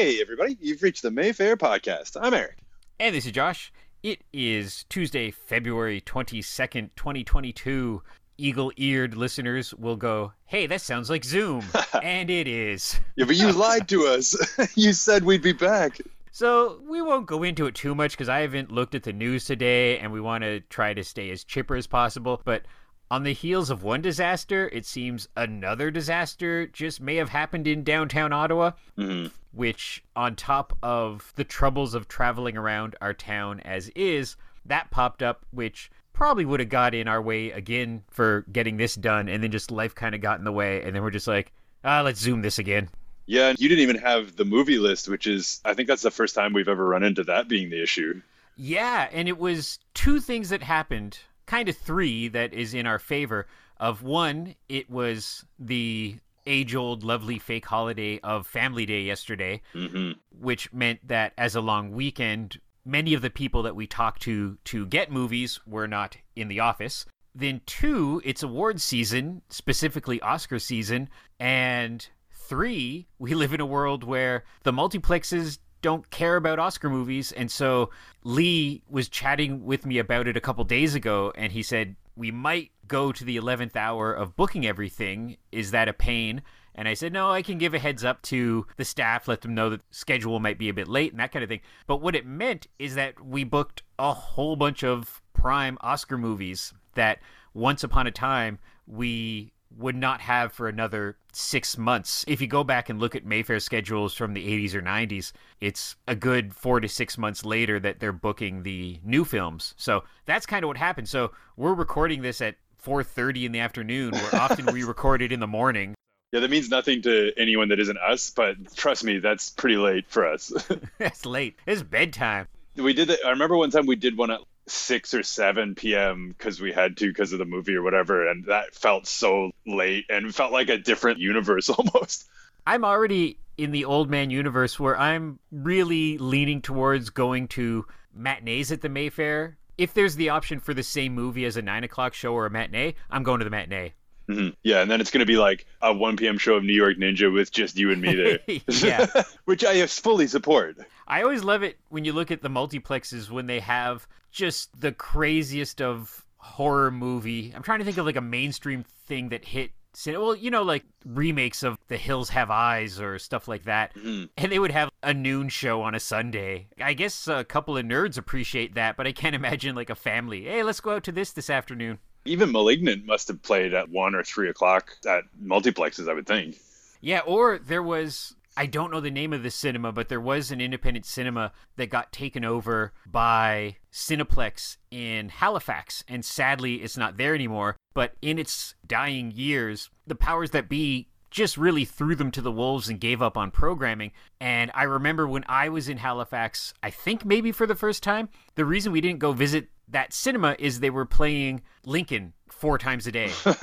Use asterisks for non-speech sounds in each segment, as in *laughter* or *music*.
Hey, everybody, you've reached the Mayfair Podcast. I'm Eric. And this is Josh. It is Tuesday, February 22nd, 2022. Eagle eared listeners will go, hey, that sounds like Zoom. *laughs* and it is. Yeah, but you *laughs* lied to us. *laughs* you said we'd be back. So we won't go into it too much because I haven't looked at the news today and we want to try to stay as chipper as possible. But on the heels of one disaster, it seems another disaster just may have happened in downtown Ottawa, hmm which, on top of the troubles of traveling around our town as is, that popped up, which probably would have got in our way again for getting this done. And then just life kind of got in the way. And then we're just like, ah, let's zoom this again. Yeah, and you didn't even have the movie list, which is, I think that's the first time we've ever run into that being the issue. Yeah, and it was two things that happened, kind of three that is in our favor. Of one, it was the age old lovely fake holiday of Family Day yesterday, hmm which meant that as a long weekend, many of the people that we talked to to get movies were not in the office. Then, two, it's award season, specifically Oscar season. And three, we *laughs* live in a world where the multiplexes don't care about Oscar movies. And so Lee was chatting with me about it a couple days ago, and he said, We might go to the 11th hour of booking everything. Is that a pain? And I said, no, I can give a heads up to the staff, let them know that schedule might be a bit late and that kind of thing. But what it meant is that we booked a whole bunch of prime Oscar movies that once upon a time we would not have for another six months. If you go back and look at Mayfair schedules from the 80s or 90s, it's a good four to six months later that they're booking the new films. So that's kind of what happened. So we're recording this at 4.30 in the afternoon where often *laughs* we record it in the morning Yeah, that means nothing to anyone that isn't us, but trust me, that's pretty late for us. *laughs* *laughs* It's late. It's bedtime. we did that. I remember one time we did one at 6 or 7 p.m. because we had to because of the movie or whatever, and that felt so late and felt like a different *laughs* universe almost. I'm already in the old man universe where I'm really leaning towards going to matinees at the Mayfair. If there's the option for the same movie as a nine o'clock show or a matinee, I'm going to the matinee. Mhm. Yeah, and then it's going to be like a 1 p.m. show of New York Ninja with just you and me there. *laughs* Yeah. *laughs* Which I fully support. I always love it when you look at the multiplexes when they have just the craziest of horror movie. I'm trying to think of like a mainstream thing that hit. Well, you know, like remakes of The Hills Have Eyes or stuff like that. Mhm. And they would have a noon show on a Sunday. I guess a couple of nerds appreciate that, but I can't imagine like a family. Hey, let's go out to this this afternoon. Even Malignant must have played at 1 or 3 o'clock at multiplexes, I would think. Yeah, or there was I don't know the name of the cinema, but there was an independent cinema that got taken over by Cineplex in Halifax, and sadly it's not there anymore. But in its dying years, the powers that be just really threw them to the wolves and gave up on programming. And I remember when I was in Halifax, I think maybe for the first time, the reason we didn't go visit that cinema is they were playing Lincoln four times a day. *laughs*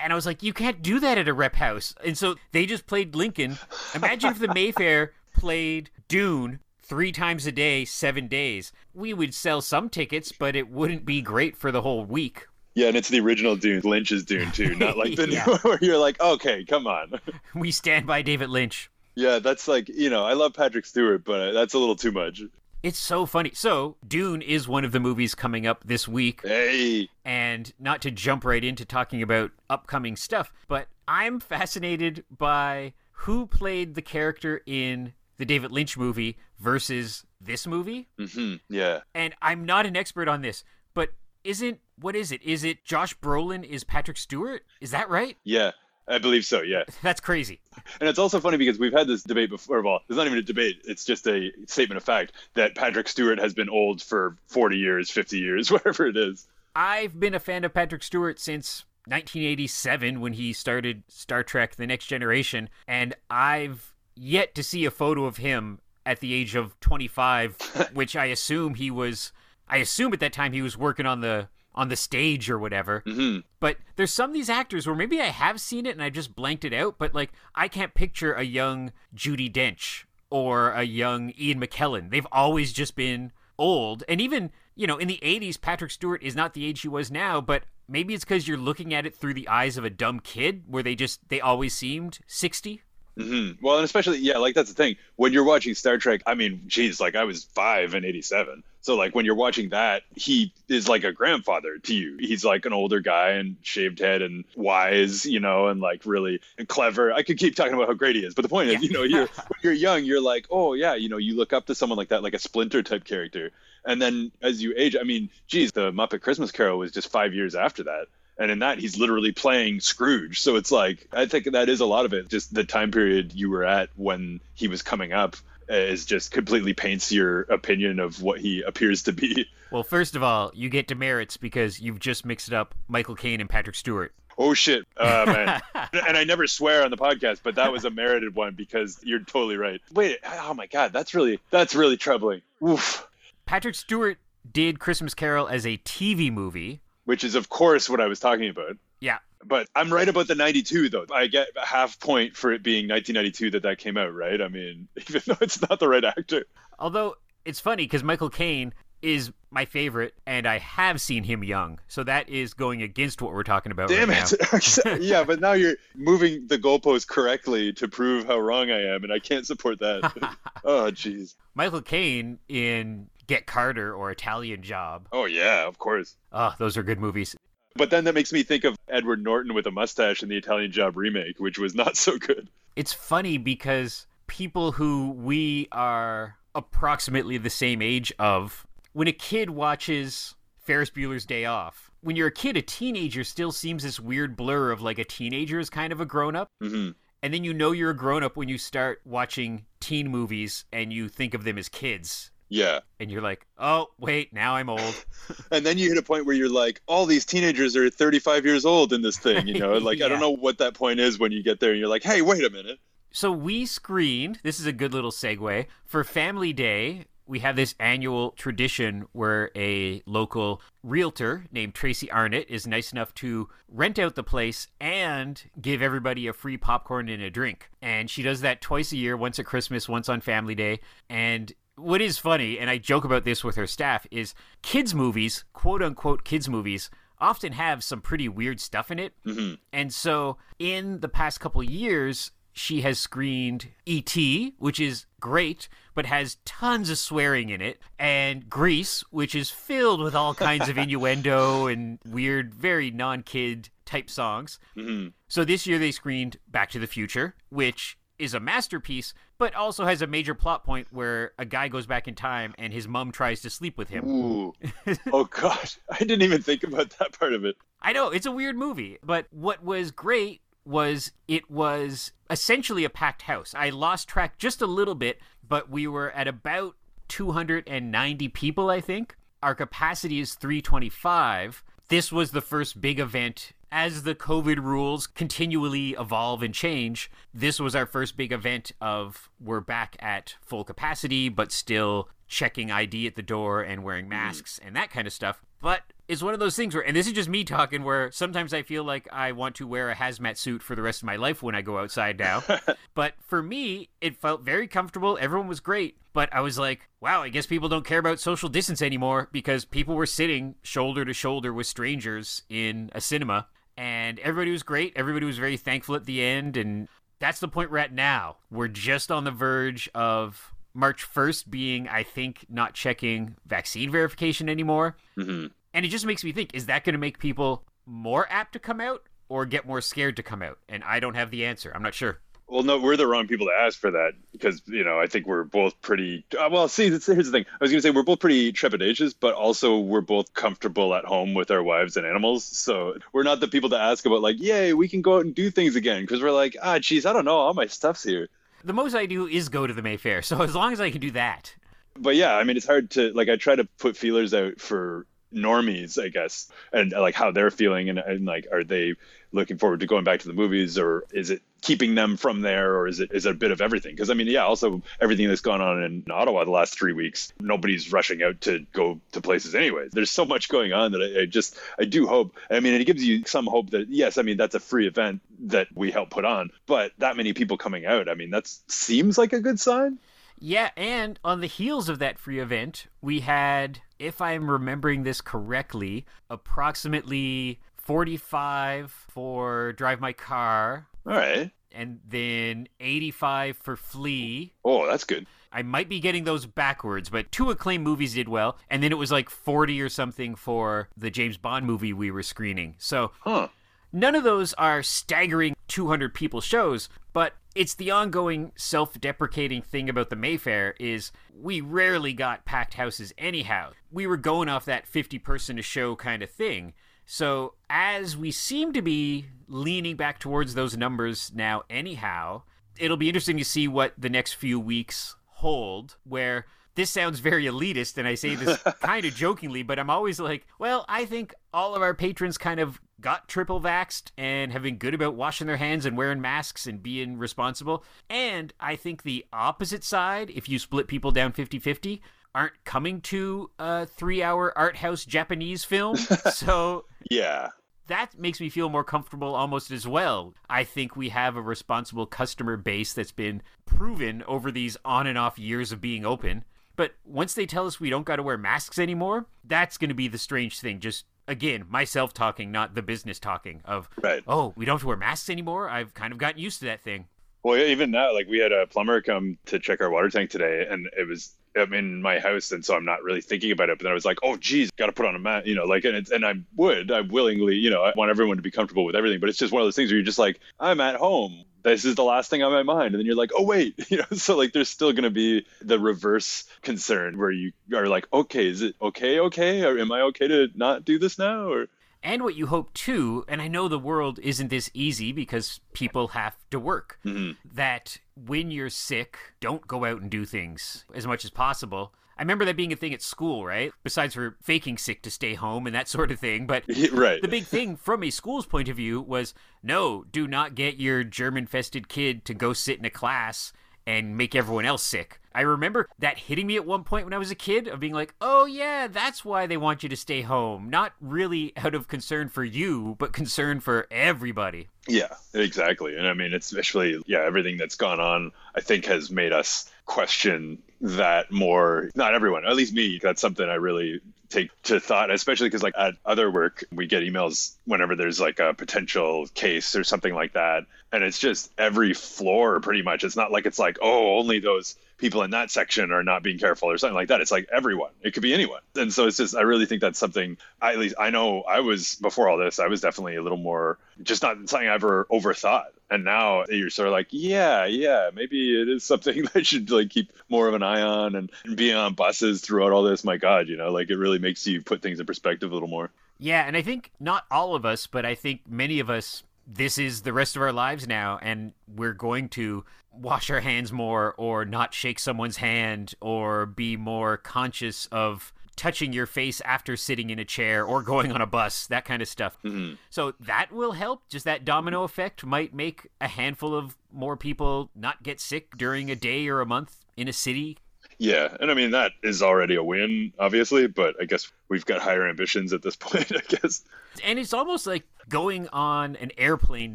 And I was like, you can't do that at a rep house. And so they just played Lincoln. Imagine if the Mayfair played Dune three times a day, seven days. We would sell some tickets, but it wouldn't be great for the whole week. Yeah, and it's the original Dune, Lynch's Dune too, not like the *laughs* Yeah. new *laughs* one where you're like, okay, come on. We stand by David Lynch. Yeah, that's like you know, I love Patrick Stewart, but that's a little too much. It's so funny. So, Dune is one of the movies coming up this week. Hey, and not to jump right into talking about upcoming stuff, but I'm fascinated by who played the character in the David Lynch movie versus this movie. Mm-hmm, yeah, And I'm not an expert on this, but isn't what is it? Is it Josh Brolin is Patrick Stewart? Is that right? yeah, I believe so. Yeah, *laughs* That's crazy. and it's also funny because we've had this debate before. Well, it's not even a debate; it's just a statement of fact that Patrick Stewart has been old for 40 years, 50 years, *laughs* whatever it is. I've been a fan of Patrick Stewart since 1987 when he started Star Trek The Next Generation, and I've yet to see a photo of him at the age of 25, *laughs* which I assume he was I assume at that time he was working on the on the stage or whatever. hmm But there's some of these actors where maybe I have seen it and I just blanked it out, but like I can't picture a young Judi Dench or a young Ian McKellen. They've always just been old. And even, you know, in the 80s, Patrick Stewart is not the age he was now, but maybe it's because you're looking at it through the eyes of a dumb kid where they just, they always seemed 60. Mm-hmm. Well, and especially, yeah, like that's the thing. When you're watching Star Trek, I mean, geez, like I was five in 87. So, like, when you're watching that, he is like a grandfather to you. He's like an older guy and shaved head and wise, you know, and like really and clever. I could keep talking about how great he is. But the point is, you know, you're, *laughs* when you're young, you're like, oh, yeah, you know, you look up to someone like that, like a splinter type character. And then as you age, I mean, geez, the Muppet Christmas Carol was just five years after that and in that he's literally playing scrooge so it's like i think that is a lot of it just the time period you were at when he was coming up is just completely paints your opinion of what he appears to be. Well first of all you get demerits because you've just mixed up michael caine and patrick stewart. Oh shit. Uh, man. *laughs* And i never swear on the podcast but that was a merited one because you're totally right. Wait oh my god. That's really that's really troubling. Oof. patrick stewart did christmas carol as a tv movie. Which is of course what I was talking about. Yeah. But I'm right about the 92 though. I get a half point for it being 1992 that that came out, right? I mean, *laughs* even though it's not the right actor. Although it's funny because Michael Caine is my favorite, and I have seen him young, so that is going against what we're talking about. Damn right it! *laughs* yeah, *laughs* but now you're moving the goalpost correctly to prove how wrong I am, and I can't support that. oh, jeez. Michael Caine in Get Carter or Italian Job. Oh yeah, of course. Oh, those are good movies. But then that makes me think of Edward Norton with a mustache in the Italian Job remake, which was not so good. It's funny because people who we are approximately the same age of, when a kid watches Ferris Bueller's Day Off, when you're a kid, a teenager still seems this weird blur of like a teenager is kind of a grown up. Mm-hmm. And then you know you're a grown up when you start watching teen movies and you think of them as kids yeah. And you're like, oh, wait, now I'm old. *laughs* and then you hit a point where you're like, all these teenagers are 35 years old in this thing, you know? *laughs* Like, yeah. I don't know what that point is when you get there and you're like, hey, wait a minute. So we screened, this is a good little segue, for Family Day. We have this annual tradition where a local realtor named Tracy Arnott is nice enough to rent out the place and give everybody a free popcorn and a drink. And she does that twice a year, once at Christmas, once on Family Day. And what is funny, and I joke about this with her staff, is kids' movies, quote unquote kids' movies, often have some pretty weird stuff in it. Mm-hmm. And so in the past couple years, she has screened E.T., which is great, but has tons of swearing in it, and Grease, which is filled with all kinds of *laughs* innuendo and weird, very non kid type songs. Mm-hmm. So this year they screened Back to the Future, which is a masterpiece, but also has a major plot point where a guy goes back in time and his mom tries to sleep with him. Ooh. *laughs* oh gosh, *laughs* I didn't even think about that part of it. I know, it's a weird movie, but what was great was it was essentially a packed house. I lost track just a little bit, but we were at about 290 people, I think. Our capacity is 325. This was the first big event as the COVID rules continually evolve and change, this was our first big event of we're back at full capacity, but still checking ID at the door and wearing mm-hmm. masks and that kind of stuff. But it's one of those things where, and this is just me talking, where sometimes I feel like I want to wear a hazmat suit for the rest of my life when I go outside now. *laughs* but for me, it felt very comfortable. Everyone was great. But I was like, wow, I guess people don't care about social distance anymore because people were sitting shoulder to shoulder with strangers in a cinema and everybody was great. Everybody was very thankful at the end, and that's the point we're at now. We're just on the verge of March 1st being, I think, not checking vaccine verification anymore. Mm-hmm. And it just makes me think is that going to make people more apt to come out or get more scared to come out? And I don't have the answer. I'm not sure. Well, no, we're the wrong people to ask for that because you know I think we're both pretty. Uh, well, see, here's the thing. I was going to say we're both pretty trepidatious, but also we're both comfortable at home with our wives and animals. So we're not the people to ask about like, yay, we can go out and do things again because we're like, ah, geez, I don't know, all my stuff's here. The most I do is go to the Mayfair, so as long as I can do that. But yeah, I mean, it's hard to like. I try to put feelers out for normies, I guess, and like how they're feeling and, and like are they looking forward to going back to the movies or is it keeping them from there or is it is it a bit of everything because i mean yeah also everything that's gone on in ottawa the last three weeks nobody's rushing out to go to places anyways there's so much going on that I, I just i do hope i mean it gives you some hope that yes i mean that's a free event that we help put on but that many people coming out i mean that seems like a good sign yeah, and on the heels of that free event, we had, if I'm remembering this correctly, approximately 45 for Drive My Car. All right. and then 85 for Flee. Oh, that's good. I might be getting those backwards, but two acclaimed movies did well, and then it was like 40 or something for the James Bond movie we were screening. So Huh. none of those are staggering 200 people shows, but it's the ongoing self-deprecating thing about the Mayfair is we rarely got packed houses anyhow. We were going off that 50 person a show kind of thing. So as we seem to be leaning back towards those numbers now anyhow, it'll be interesting to see what the next few weeks hold where this sounds very elitist and I say this *laughs* kind of jokingly, but I'm always like, well, I think all of our patrons kind of got triple vaxxed and have been good about washing their hands and wearing masks and being responsible. And I think the opposite side, if you split people down 50 50, aren't coming to a three hour art house Japanese film. *laughs* so Yeah. that makes me feel more comfortable almost as well. I think we have a responsible customer base that's been proven over these on and off years of being open. But once they tell us we don't got to wear masks anymore, that's going to be the strange thing. Just again, myself talking, not the business talking of, Right. oh, we don't have to wear masks anymore. I've kind of gotten used to that thing. Well, even now, like we had a plumber come to check our water tank today, and it was I'm in my house, and so I'm not really thinking about it. But then I was like, oh, geez, got to put on a mat, you know, like, and it's, and I would, I willingly, you know, I want everyone to be comfortable with everything. But it's just one of those things where you're just like, I'm at home. This is the last thing on my mind, and then you're like, oh wait, *laughs* you know. So like, there's still going to be the reverse concern where you are like, okay, is it okay, okay, or am I okay to not do this now, or And what you hope too, and I know the world isn't this easy because people have to work, mm-hmm. that when you're sick, don't go out and do things as much as possible. I remember that being a thing at school, right? Besides for faking sick to stay home and that sort of thing. But *laughs* right? the big thing from a school's point of view was no, do not get your germ infested kid to go sit in a class and make everyone else sick. I remember that hitting me at one point when I was a kid of being like, oh, yeah, that's why they want you to stay home. Not really *laughs* out of concern for you, but concern for everybody. Yeah, exactly. And I mean, it's especially, yeah, everything that's gone on, I think has made us question that more. Not everyone, at least me. That's something I really take to thought, especially because, like, at other work, we get emails whenever there's like a potential case or something like that. And it's just every floor pretty much. It's not like it's like, oh, only those people in that section are not being careful or something like that. It's like everyone. It could be anyone. And so it's just I really think that's something I, at least I know I was before all this, I was definitely a little more just not something I ever overthought. And now you're sort of like, yeah, yeah, maybe it is something *laughs* I should like keep more of an eye on and, and being on buses throughout all this, my God, you know, like it really makes you put things in perspective a little more. Yeah, and I think not all of us, but I think many of us, this is the rest of our lives now, and we're going to wash our hands more or not shake someone's hand or be more conscious of touching your face after sitting in a chair or going on a bus, that kind of stuff. Mm-hmm. So that will help. Just that domino effect might make a handful of more people not get sick during a day or a month in a city. Yeah, and I mean that is already a win, obviously, but I guess we've got higher ambitions at this *laughs* point, I guess. And it's almost like going on an airplane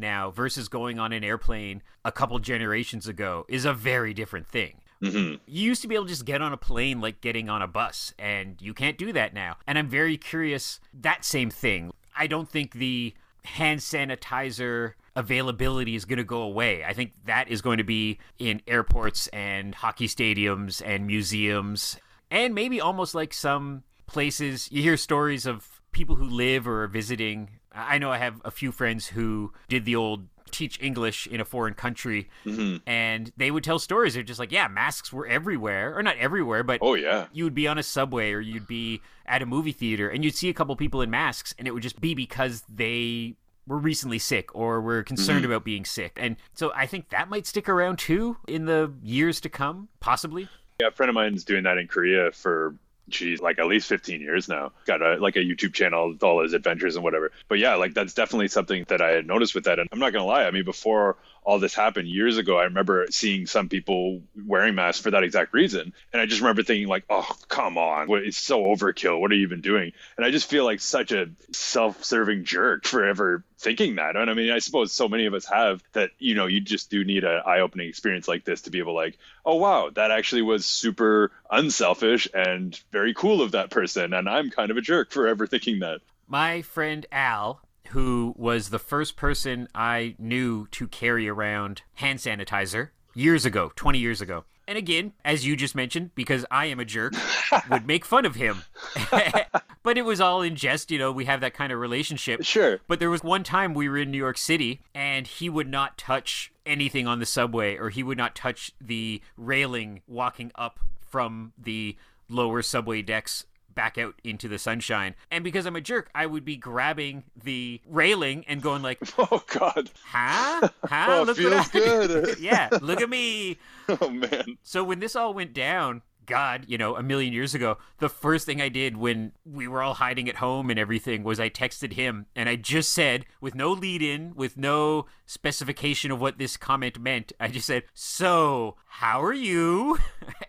now versus going on an airplane a couple generations ago is a very different thing. hmm You used to be able to just get on a plane like getting on a bus, and you can't do that now. And I'm very curious that same thing. I don't think the hand sanitizer availability is going to go away. I think that is going to be in airports and hockey stadiums and museums, and maybe almost like some places. You hear stories of people who live or are visiting. I know I have a few friends who did the old teach English in a foreign country, hmm and they would tell stories. They're just like, yeah, masks were everywhere, or not everywhere, but Oh yeah. you would be on a subway or you'd be at a movie theater, and you'd see a couple people in masks, and it would just be because they were recently sick or we're concerned mm-hmm. about being sick. And so I think that might stick around too in the years to come, possibly. Yeah, a friend of mine's doing that in Korea for geez, like at least 15 years now. Got a like a YouTube channel with all his adventures and whatever. But yeah, like that's definitely something that I had noticed with that. And I'm not gonna lie, I mean, before all this happened years ago, I remember seeing some people wearing masks for that exact reason. And I just remember thinking like, oh come on, it's so overkill. What are you even doing? And I just feel like such a self-serving jerk for ever thinking that. And I mean, I suppose so many of us have that, you know, you just do need an eye-opening experience like this to be able like, oh wow, that actually was super unselfish and very cool of that person. And I'm kind of a jerk for ever thinking that. My friend Al who was the first person I knew to carry around hand sanitizer years ago, 20 years ago. And again, as you just mentioned, because I am a jerk, *laughs* would make fun of him. *laughs* but it was all in jest, you know, we have that kind of relationship. Sure. But there was one time we were in New York City and he would not touch anything on the subway or he would not touch the railing walking up from the lower subway decks back out into the sunshine. And because I'm a jerk, I would be grabbing the railing and going like, *laughs* Oh God. "Huh? Huh? Oh, look feels what I *laughs* good. *laughs* yeah, look at me." Oh man. So when this all went down, God, you know, a million years ago, the first thing I did when we were all hiding at home and everything was I texted him and I just said, with no lead in, with no specification of what this comment meant, I just said, So, how are you?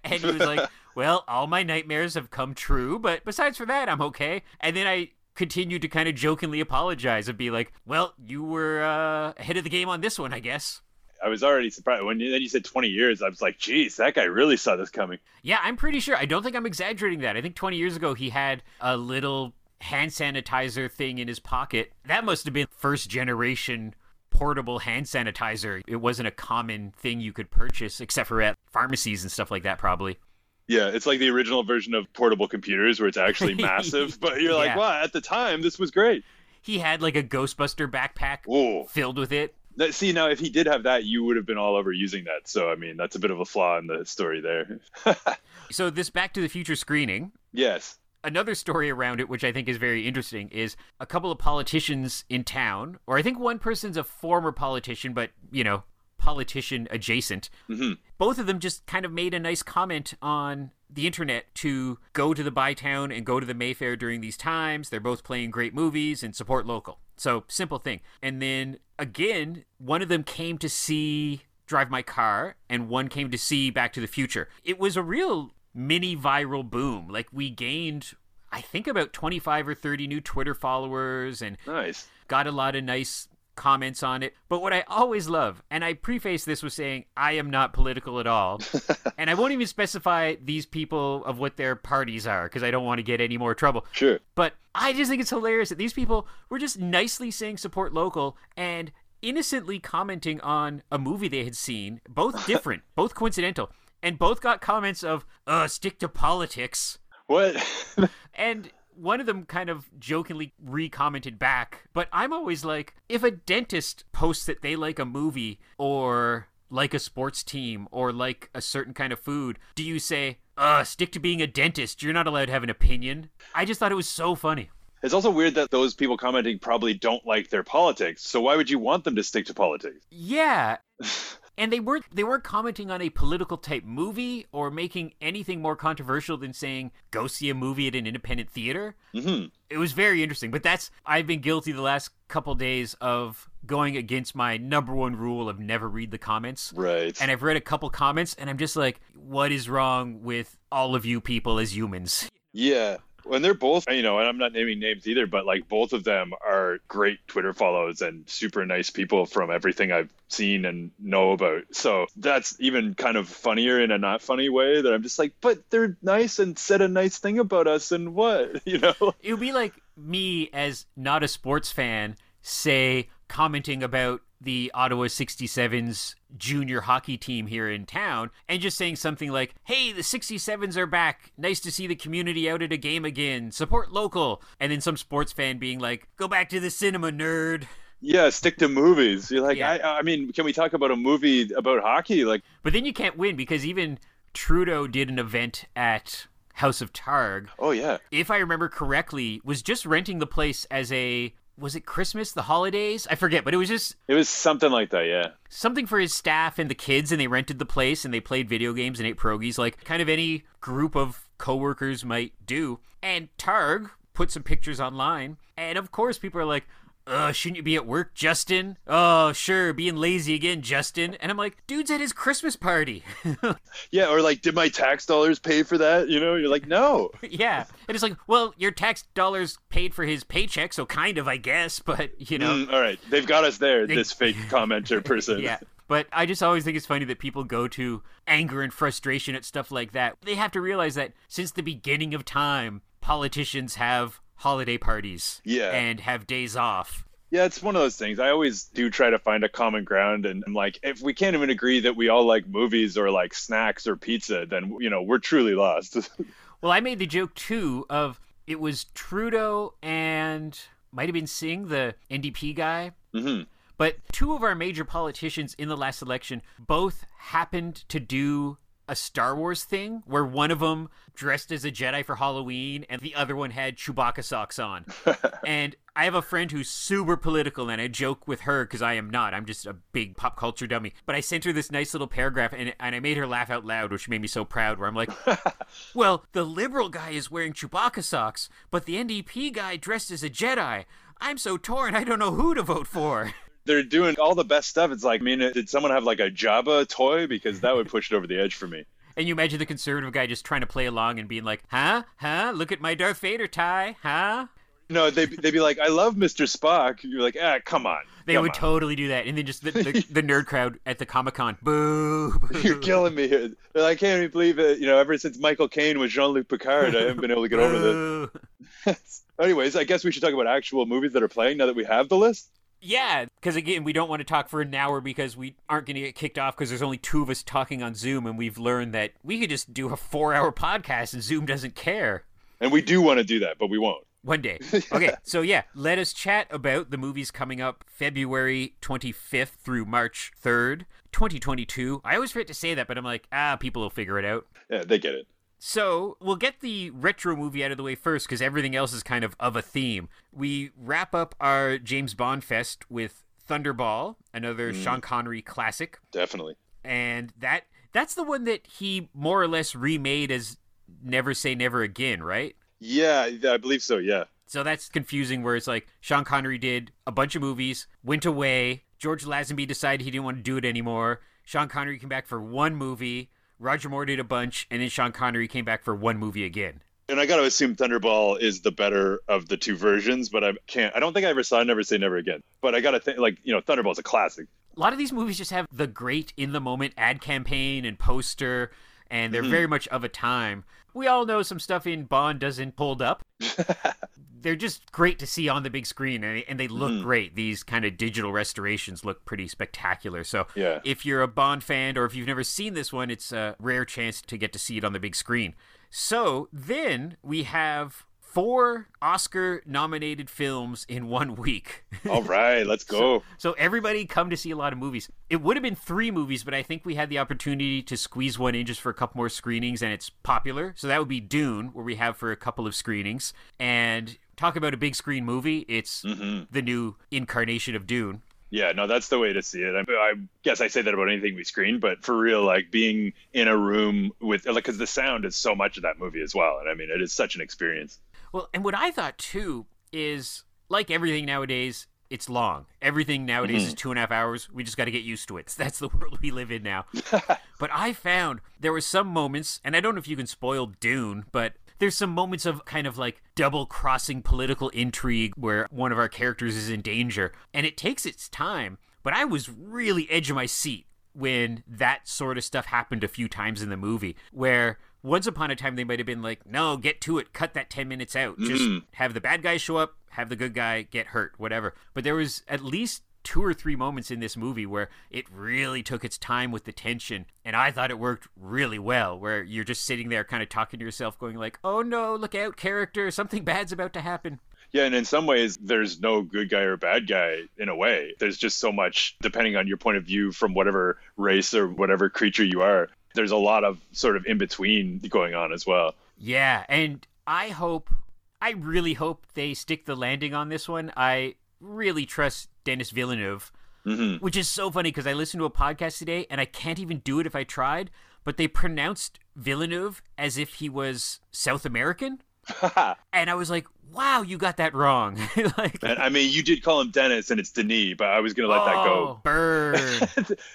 and he was like, Well, all my nightmares have come true, but besides for that, I'm okay. And then I continued to kind of jokingly apologize and be like, Well, you were uh, ahead of the game on this one, I guess. I was already surprised when you, then you said 20 years. I was like, geez, that guy really saw this coming. Yeah, I'm pretty sure. I don't think I'm exaggerating that. I think 20 years ago he had a little hand sanitizer thing in his pocket. That must have been first generation portable hand sanitizer. It wasn't a common thing you could purchase except for at pharmacies and stuff like that probably. Yeah, it's like the original version of portable computers where it's actually *laughs* massive, but you're like, Yeah. wow, at the time this was great. He had like a Ghostbuster backpack Whoa. filled with it. That- See, now if he did have that, you would have been all over using that. So, I mean, that's a bit of a flaw in the story there. *laughs* So this Back to the Future screening yes. another story around it, which I think is very interesting, is a couple of politicians in town, or I think one person's a former politician, but, you know, politician adjacent. hmm Both of them just kind of made a nice comment on the internet to go to the Bytown and go to the Mayfair during these times. They're both playing great movies and support local. So, simple thing. And then again, one of them came to see Drive My Car, and one came to see Back to the Future. It was a real mini viral boom. Like, we gained, I think, about 25 or 30 new Twitter followers and Nice. got a lot of nice comments on it. But what I always love, and I preface this with saying I am not political at all, *laughs* and I won't even specify these people of what their parties are because I don't want to get any more trouble. Sure. But I just think it's hilarious that these people were just nicely saying support local and innocently commenting on a movie they had seen, both *laughs* different, both coincidental, and both got comments of, uh, stick to politics. What? And one of them kind of jokingly re-commented back, but I'm always like, if a dentist posts that they like a movie or like a sports team or like a certain kind of food, do you say, uh, stick to being a dentist, you're not allowed to have an opinion? I just thought it was so funny. it's also weird that those people commenting probably don't like their politics. So, why would you want them to stick to politics? Yeah. *laughs* And they weren't they weren't commenting on a political type movie or making anything more controversial than saying go see a movie at an independent theater. hmm it was very interesting but that's i've been guilty the last couple days of going against my number one rule of never read the comments Right. and i've read a couple comments and i'm just like what is wrong with all of you people as humans Yeah. When they're both, you know, and I'm not naming names either, but like both of them are great Twitter follows and super nice people from everything I've seen and know about. So that's even kind of funnier in a not funny way that I'm just like, but they're nice and said a nice thing about us and what, *laughs* you know? it would be like me as not a sports fan say commenting about the Ottawa 67's junior hockey team here in town and just saying something like, hey, the 67s are back. Nice to see the community out at a game again. Support local. And then some sports fan being like, go back to the cinema, nerd. Yeah, stick to movies. You're like, Yeah. I, I mean, can we talk about a movie about hockey? Like, But then you can't win because even Trudeau did an event at House of Targ. oh yeah, If I remember correctly, was just renting the place as a was it Christmas, the holidays? I forget, but it was just it was something like that. Yeah. something for his staff and the kids and they rented the place and they played video games and ate pierogies like kind of any group of coworkers might do. And Targ put some pictures online and of course people are like uh, shouldn't you be at work, Justin? Oh, sure, being lazy again, Justin. And I'm like, dude's at his Christmas party. *laughs* Yeah, or like, did my tax dollars pay for that? You know, you're like, no. *laughs* yeah. And it's like, well, your tax dollars paid for his paycheck, so kind of, I guess, *laughs* but, you know. Mm, all right, they've got us there. This fake commenter person. Yeah. But I just always think it's funny that people go to anger and frustration at stuff like that. They have to realize that since the beginning of time, politicians have holiday parties Yeah. and have days off. Yeah, it's one of those things. I always do try to find a common ground, and I'm like, if we can't even agree that we all like movies or like snacks or pizza, then you know we're truly lost. *laughs* well, I made the joke too of it was Trudeau and might have been Singh, the NDP guy. hmm But two of our major politicians in the last election both happened to do a Star Wars thing where one of them dressed as a Jedi for Halloween and the other one had Chewbacca socks on. *laughs* and I have a friend who's super political and I joke with her because I am not. I'm just a big pop culture dummy. But I sent her this nice little paragraph and, and I made her laugh out loud, which made me so proud. Where I'm like, *laughs* well, the liberal guy is wearing Chewbacca socks, but the NDP guy dressed as a Jedi. I'm so torn, I don't know who to vote for. *laughs* They're doing all the best stuff. It's like, I mean, did someone have like a Jabba toy? Because that would push it over the edge for me. *laughs* And you imagine the conservative guy just trying to play along and being like, huh? Huh? Look at my Darth Vader tie, huh? No, they they'd be like, "I love Mr. Spock." You're like, "Ah, come on." They come would on. totally do that, and then just the, the, *laughs* the nerd crowd at the Comic Con, boo, boo. *laughs* You're killing me here. They're like, I can't even believe it. You know, ever since Michael Caine was Jean Luc Picard, I haven't been able to get over this. Anyways, I guess we should talk about actual movies that are playing now that we have the list. Yeah, because again, we don't want to talk for an hour because we aren't going to get kicked off because there's only two of us talking on Zoom, and we've learned that we could just do a four-hour podcast and Zoom doesn't care. And we do want to do that, but we won't. One day. Okay, *laughs* so yeah, let us chat about the movies coming up February 25th through March 3rd, 2022. I always forget to say that, but I'm like, ah, people will figure it out. Yeah, they get it. So we'll get the retro movie out of the way first because everything else is kind of of a theme. We wrap up our James Bond fest with Thunderball, another mm. Sean Connery classic, Definitely. and that that's the one that he more or less remade as Never Say Never Again, right? Yeah, I believe so. Yeah. So that's confusing where it's like Sean Connery did a bunch of movies, went away, George Lazenby decided he didn't want to do it anymore. Sean Connery came back for one movie, Roger Moore did a bunch, and then Sean Connery came back for one movie again. And I got to assume Thunderball is the better of the two versions, but I can't. I don't think I ever saw Never Say Never Again. But I got to think, like, you know, Thunderball's a classic. A lot of these movies just have the great in the moment ad campaign and poster, and they're mm-hmm. very much of a time. We all know some stuff in Bond doesn't hold up. *laughs* they're just great to see on the big screen and, and they look mm-hmm. great. These kind of digital restorations look pretty spectacular. So Yeah. if you're a Bond fan or if you've never seen this one, it's a rare chance to get to see it on the big screen. So then we have four Oscar nominated films in one week. *laughs* All right, let's go. So everybody come to see a lot of movies. It would have been three movies, but I think we had the opportunity to squeeze one in just for a couple more screenings, and it's popular. So that would be Dune, where we have for a couple of screenings. And talk about a big screen movie, it's mm-hmm. the new incarnation of Dune. Yeah, no, that's the way to see it. I, I guess I say that about anything we screen, but for real, like being in a room with, like, because the sound is so much of that movie as well. And I mean, it is such an experience. Well, and what I thought too is like everything nowadays, it's long. Everything nowadays is mm-hmm. two and a half hours. We just got to get used to it. *laughs* That's the world we live in now. *laughs* but I found there were some moments, and I don't know if you can spoil Dune, but there's some moments of kind of like double crossing political intrigue where one of our characters is in danger, and it takes its time. But I was really edge of my seat when that sort of stuff happened a few times in the movie where once upon a time they might have been like no get to it cut that 10 minutes out just mm-hmm. have the bad guy show up have the good guy get hurt whatever but there was at least two or three moments in this movie where it really took its time with the tension and i thought it worked really well where you're just sitting there kind of talking to yourself going like oh no look out character something bad's about to happen Yeah, and in some ways, there's no good guy or bad guy in a way. There's just so much, depending on your point of view from whatever race or whatever creature you are. There's a lot of sort of in between going on as well. Yeah, and I hope, I really hope they stick the landing on this one. I really trust Dennis Villeneuve, hmm which is so funny because I listened to a podcast today and I can't even do it if I tried, but they pronounced Villeneuve as if he was South American. *laughs* And I was like, wow, you got that wrong. *laughs* like, and I mean, you did call him Dennis, and it's Denis, but I was gonna let that go. oh, *laughs* Burn.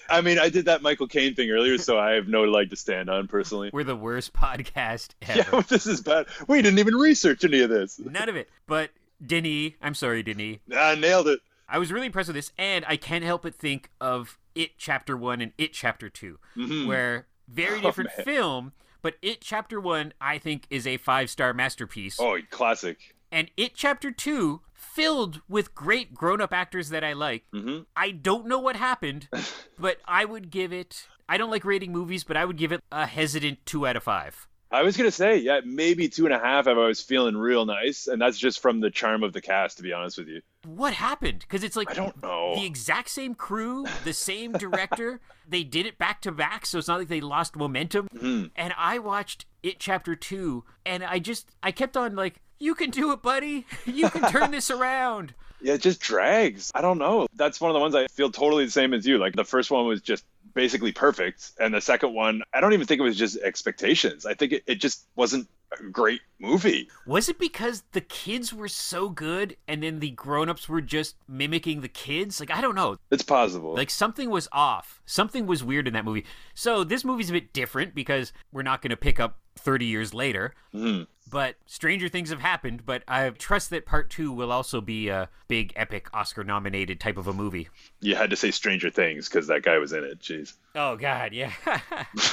I mean, I did that Michael Caine thing earlier, so I have no leg to stand on personally. We're the worst podcast *laughs* ever. Yeah, this is bad. We didn't even research any of this. None of it. But Denis, I'm sorry, Denis. I nailed it. I was really impressed with this, and I can't help but think of It Chapter 1 and It Chapter 2, Mhm. where very Oh, different man. film, but It Chapter 1, I think, is a five star masterpiece. Oh, classic. And It Chapter 2 filled with great grown-up actors that I like. hmm I don't know what happened, *laughs* but I would give it. I don't like rating movies, but I would give it a hesitant two out of five. I was gonna say, yeah, maybe two and a half if I was feeling real nice, and that's just from the charm of the cast, to be honest with you. What happened? Because it's like I don't know. the exact same crew, the same director. *laughs* they did it back to back, so it's not like they lost momentum. Mhm. And I watched it chapter two, and I just I kept on like, "You can do it, buddy. You can turn this *laughs* around." Yeah, it just drags. I don't know. That's one of the ones I feel totally the same as you. Like the first one was just basically perfect, and the second one, I don't even think it was just expectations. I think it, it just wasn't a great movie. Was it because the kids were so good, and then the grown-ups were just mimicking the kids? Like I don't know. It's possible. Like something was off. Something was weird in that movie. So this movie's a bit different because we're not going to pick up 30 years later. Mhm. But stranger things have happened. But I trust that part two will also be a big, epic, Oscar-nominated type of a movie. You had to say Stranger Things because that guy was in it. Jeez. Oh God, yeah. *laughs*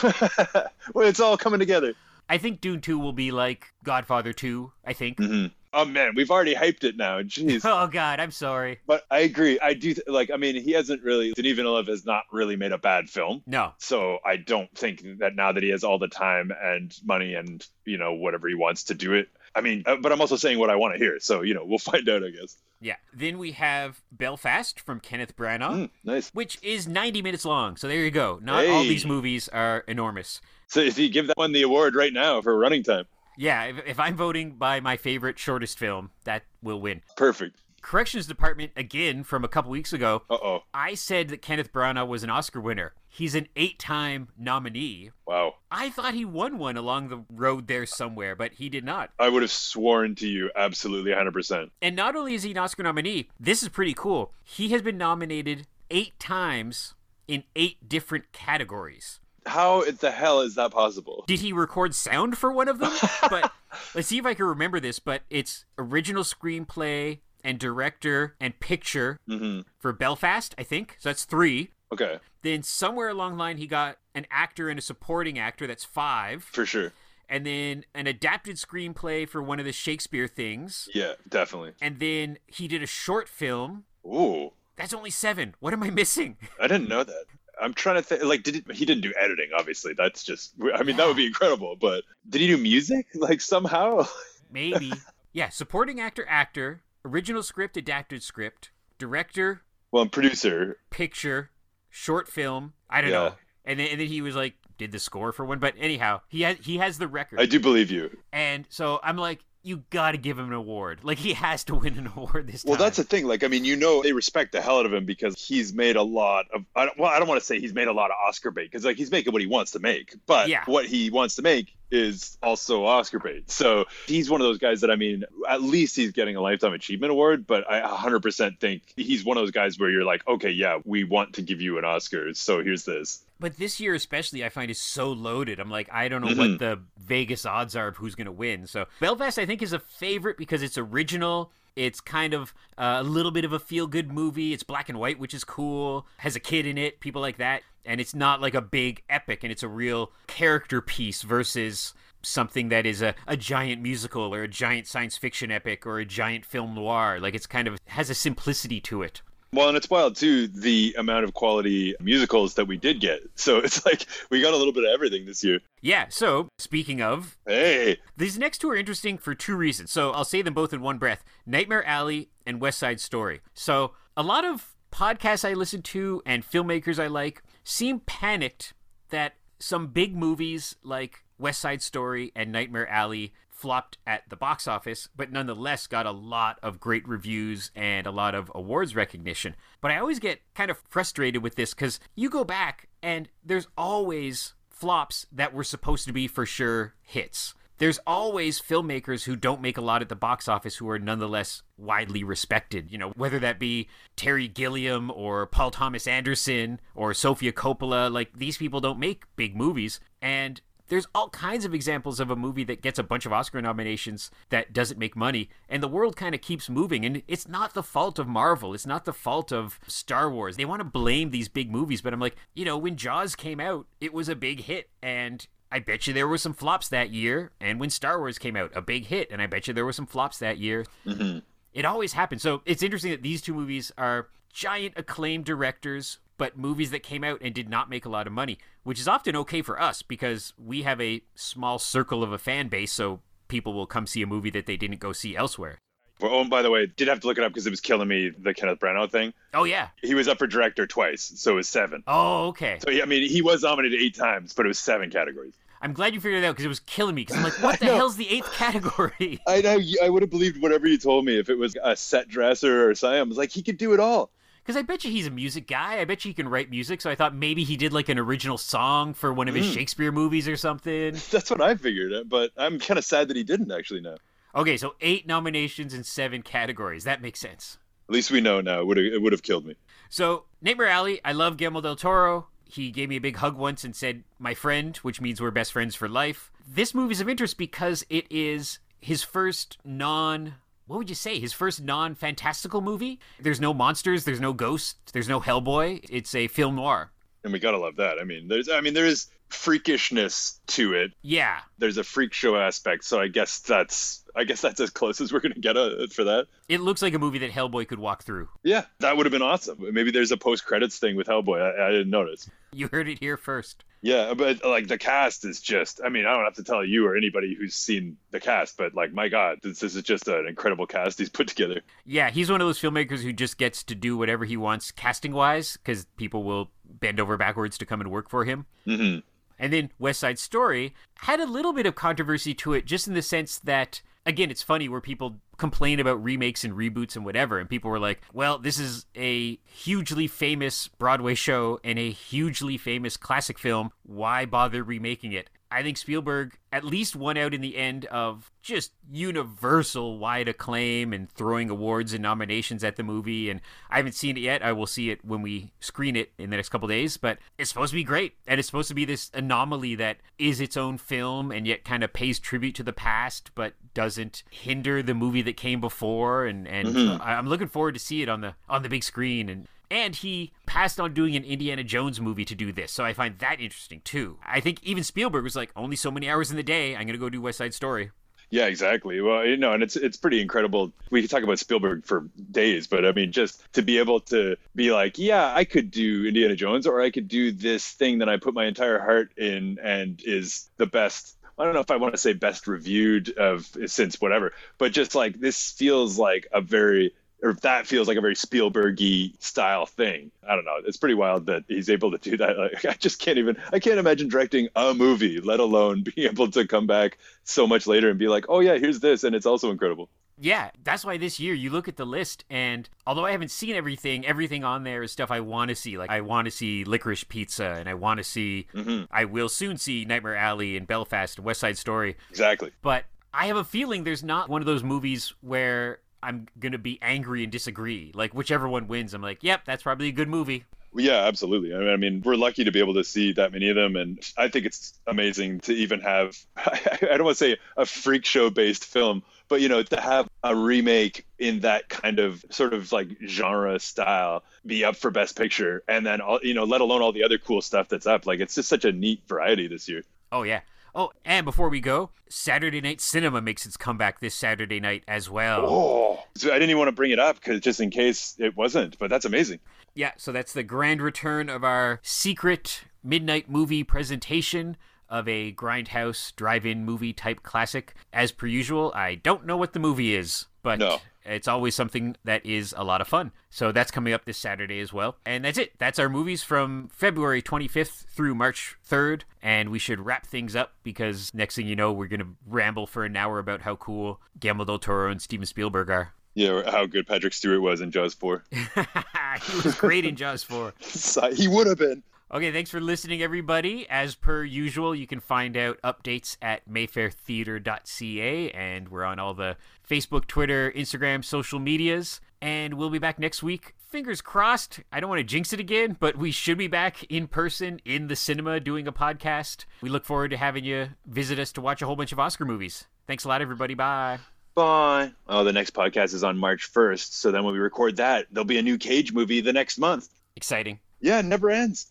*laughs* well, it's all coming together. I think Dune 2 will be like Godfather 2. I think. hmm Oh man, we've already hyped it now. Jeez. *laughs* Oh God, I'm sorry. But I agree. I do th- like. I mean, he hasn't really. Denis Villeneuve has not really made a bad film. No, So I don't think that now that he has all the time and money and you know whatever he wants to do it. I mean, uh, but I'm also saying what I want to hear. So you know, we'll *laughs* find out. I guess. yeah. Then we have Belfast from Kenneth Branagh. Mm, nice. Which is 90 minutes long. So there you go. Not all these movies are enormous. So if you give that one the award right now for running time, Yeah, if, if I'm voting by my favorite shortest film, that will win. perfect. Corrections Department, again, from a couple weeks ago, Uh oh. I said that Kenneth Branagh was an Oscar winner. He's an eight time nominee. Wow. I thought he won one along the road there somewhere, but he did not. I would have sworn to you absolutely 100%. And not only is he an Oscar nominee, this is pretty cool. He has been nominated eight times in eight different categories. How the hell is that possible? Did he record sound for one of them? but *laughs* let's see if I can remember this. But it's original screenplay and director and picture hmm for Belfast, I think. So that's three. Okay, Then somewhere along the line, he got an actor and a supporting actor. That's five. for sure. And then an adapted screenplay for one of the Shakespeare things. Yeah, definitely. And then he did a short film. Ooh, That's only seven. What am I missing? I didn't know that. I'm trying to think. Like, did he, he didn't do editing? Obviously, that's just. I mean, that would be incredible. But did he do music? *laughs* Like somehow? *laughs* Maybe. yeah, supporting actor, actor, original script, adapted script, director, Well, and producer. picture, short film. I don't Yeah. know. And then, and then he was like, did the score for one. But anyhow, he has he has the record. I do believe you. And so I'm like, you got to give him an award. Like he has to win an *laughs* award this time. Well, that's the thing. Like, I mean, you know, they respect the hell out of him because he's made a lot of. I don't, well, I don't want to say he's made a lot of Oscar bait because like he's making what he wants to make, but Yeah. what he wants to make is also Oscar bait. So he's one of those guys that I mean, at least he's getting a lifetime achievement award. But I 100% think he's one of those guys where you're like, okay, yeah, we want to give you an Oscar, so here's this. But this year especially, I find is so loaded. I'm like, I don't know Mhm. what the Vegas odds are of who's going to win. So Belfast, I think, is a favorite because it's original. It's kind of uh, a little bit of a feel-good movie. It's black and white, which is cool. Has a kid in it, people like that, and it's not like a big epic. And it's a real character piece versus something that is a, a giant musical or a giant science fiction epic or a giant film noir. Like it's kind of has a simplicity to it. Well, and it's wild too the amount of quality musicals that we did get. *laughs* So it's like we got a little bit of everything this year. Yeah. So speaking of, Hey, These next two are interesting for two reasons. So I'll say them both in one breath Nightmare Alley and West Side Story. So a lot of podcasts I listen to and filmmakers I like seem panicked that some big movies like West Side Story and Nightmare Alley flopped at the box office, but nonetheless got a lot of great reviews and a lot of awards recognition. But I always get kind of frustrated with this because you go back and there's always flops that were supposed to be for sure hits. There's always filmmakers who don't make a lot at the box office who are nonetheless widely respected. You know, whether that be Terry Gilliam or Paul Thomas Anderson or Sofia Coppola, like these people don't make big movies. And there's all kinds of examples of a movie that gets a bunch of Oscar nominations that doesn't make money, and the world kind of keeps moving. And it's not the fault of Marvel, it's not the fault of Star Wars. They want to blame these big movies, but I'm like, you know, when Jaws came out, it was a big hit, and I bet you there were some flops that year. And when Star Wars came out, a big hit, and I bet you there were some flops that year. Mhm. It always happens. So it's interesting that these two movies are giant acclaimed directors, but movies that came out and did not make a lot of money, which is often okay for us because we have a small circle of a fan base. So people will come see a movie that they didn't go see elsewhere. Well, Oh, and by the way, did have to look it up because it was killing me the Kenneth Branagh thing. Oh yeah, He was up for director twice, so it was seven. oh okay. So yeah, I mean, he was nominated eight times, but it was seven categories. I'm glad you figured it out because it was killing me. Because I'm like, *laughs* what the hell's the eighth category? I know. I would have believed whatever you told me if it was a set dresser or something. I was like, he could do it all. Because I bet you he's a music guy. I bet you he can write music. So I thought maybe he did like an original song for one of his Mm. Shakespeare movies or something. *laughs* That's what I figured, but I'm kind of sad that he didn't actually know. Okay, so eight nominations in seven categories. That makes sense. At least we know now. It would have, it would have killed me. So Nightmare Alley, I love Guillermo del Toro. He gave me a big hug once and said, "My friend," which means we're best friends for life. This movie's of interest because it is his first non. What would you say? His first non fantastical movie? There's no monsters, there's no ghosts, there's no Hellboy. It's a film noir. And we gotta love that. I mean, there's, I mean, there is freakishness to it. Yeah, There's a freak show aspect, so I guess that's, I guess that's as close as we're gonna get uh, for that. it looks like a movie that Hellboy could walk through. Yeah, that would have been awesome. Maybe there's a post credits thing with Hellboy. I, I didn't notice. You heard it here first. Yeah, but like the cast is just, I mean, I don't have to tell you or anybody who's seen the cast, but like, my God, this, this is just an incredible cast he's put together. Yeah, he's one of those filmmakers who just gets to do whatever he wants casting wise because people will bend over backwards to come and work for him. hmm And then West Side Story had a little bit of controversy to it, just in the sense that, again, it's funny where people complain about remakes and reboots and whatever, and people were like, well, this is a hugely famous Broadway show and a hugely famous classic film. Why bother remaking it? I think Spielberg at least won out in the end of just universal wide acclaim and throwing awards and nominations at the movie. And I haven't seen it yet. I will see it when we screen it in the next couple days. But it's supposed to be great. And it's supposed to be this anomaly that is its own film and yet kind of pays tribute to the past, but doesn't hinder the movie that came before. And, and Mhm. I- I'm looking forward to see it on the on the big screen. And and he passed on doing an Indiana Jones movie to do this. So I find that interesting too. I think even Spielberg was like, only so many hours in the day. I'm going to go do West Side Story. Yeah, exactly. Well, you know, and it's it's pretty incredible. We could talk about Spielberg for days, but I mean, just to be able to be like, yeah, I could do Indiana Jones, or I could do this thing that I put my entire heart in, and is the best. I don't know if I want to say best reviewed of since whatever, but just like this feels like a very or that feels like a very Spielbergy style thing. I don't know. It's pretty wild that he's able to do that. *laughs* Like, I just can't even. I can't imagine directing a movie, let alone being *laughs* able to come back so much later and be like, "Oh yeah, here's this," and it's also incredible. Yeah, that's why this year you look at the list, and although I haven't seen everything, everything on there is stuff I want to see. Like I want to see Licorice Pizza, and I want to see. hmm I will soon see Nightmare Alley and Belfast and West Side Story. Exactly. But I have a feeling there's not one of those movies where I'm gonna be angry and disagree. Like whichever one wins, I'm like, yep, that's probably a good movie. Yeah, absolutely. I mean, I mean, we're lucky to be able to see that many of them, and I think it's amazing to even have. *laughs* I don't want to say a freak show based film, but you know, to have a remake in that kind of sort of like genre style be up for Best Picture, and then all you know, let alone all the other cool stuff that's up. Like, it's just such a neat variety this year. Oh yeah. Oh, and before we go, Saturday Night Cinema makes its comeback this Saturday night as well. Oh, so I didn't even want to bring it up because just in case it wasn't, but that's amazing. Yeah, so that's the grand return of our secret midnight movie presentation of a grindhouse drive-in movie type classic. As per usual, I don't know what the movie is, but No. It's always something that is a lot of fun. So that's coming up this Saturday as well. And that's it. That's our movies from February 25th through March 3rd, and we should wrap things up because next thing you know, we're going to ramble for an hour about how cool Guillermo del Toro and Steven Spielberg are. Yeah, how good Patrick Stewart was in Jaws 4. *laughs* he was great in Jaws 4. *laughs* he would have been. Okay, thanks for listening, everybody. As per usual, you can find out updates at mayfairtheatre.ca, and we're on all the Facebook, Twitter, Instagram, social medias. And we'll be back next week. Fingers crossed. I don't want to jinx it again, but we should be back in person in the cinema doing a podcast. We look forward to having you visit us to watch a whole bunch of Oscar movies. Thanks a lot, everybody. Bye. Bye. Oh, the next podcast is on March 1st. So then when we record that, there'll be a new Cage movie the next month. Exciting. Yeah, it never ends.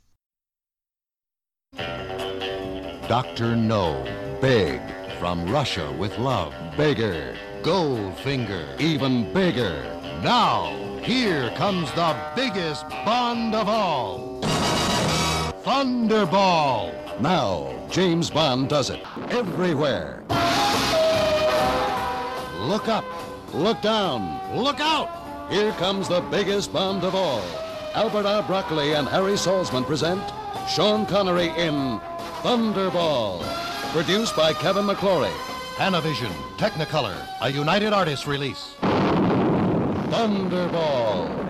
Dr. No, big, from Russia with love, bigger, Goldfinger. Even bigger. Now, here comes the biggest Bond of all. Thunderball. Now, James Bond does it everywhere. Look up, look down, look out! Here comes the biggest Bond of all. Albert R. Broccoli and Harry Saltzman present Sean Connery in Thunderball. Produced by Kevin McClory. Panavision, Technicolor, a United Artists release. Thunderball.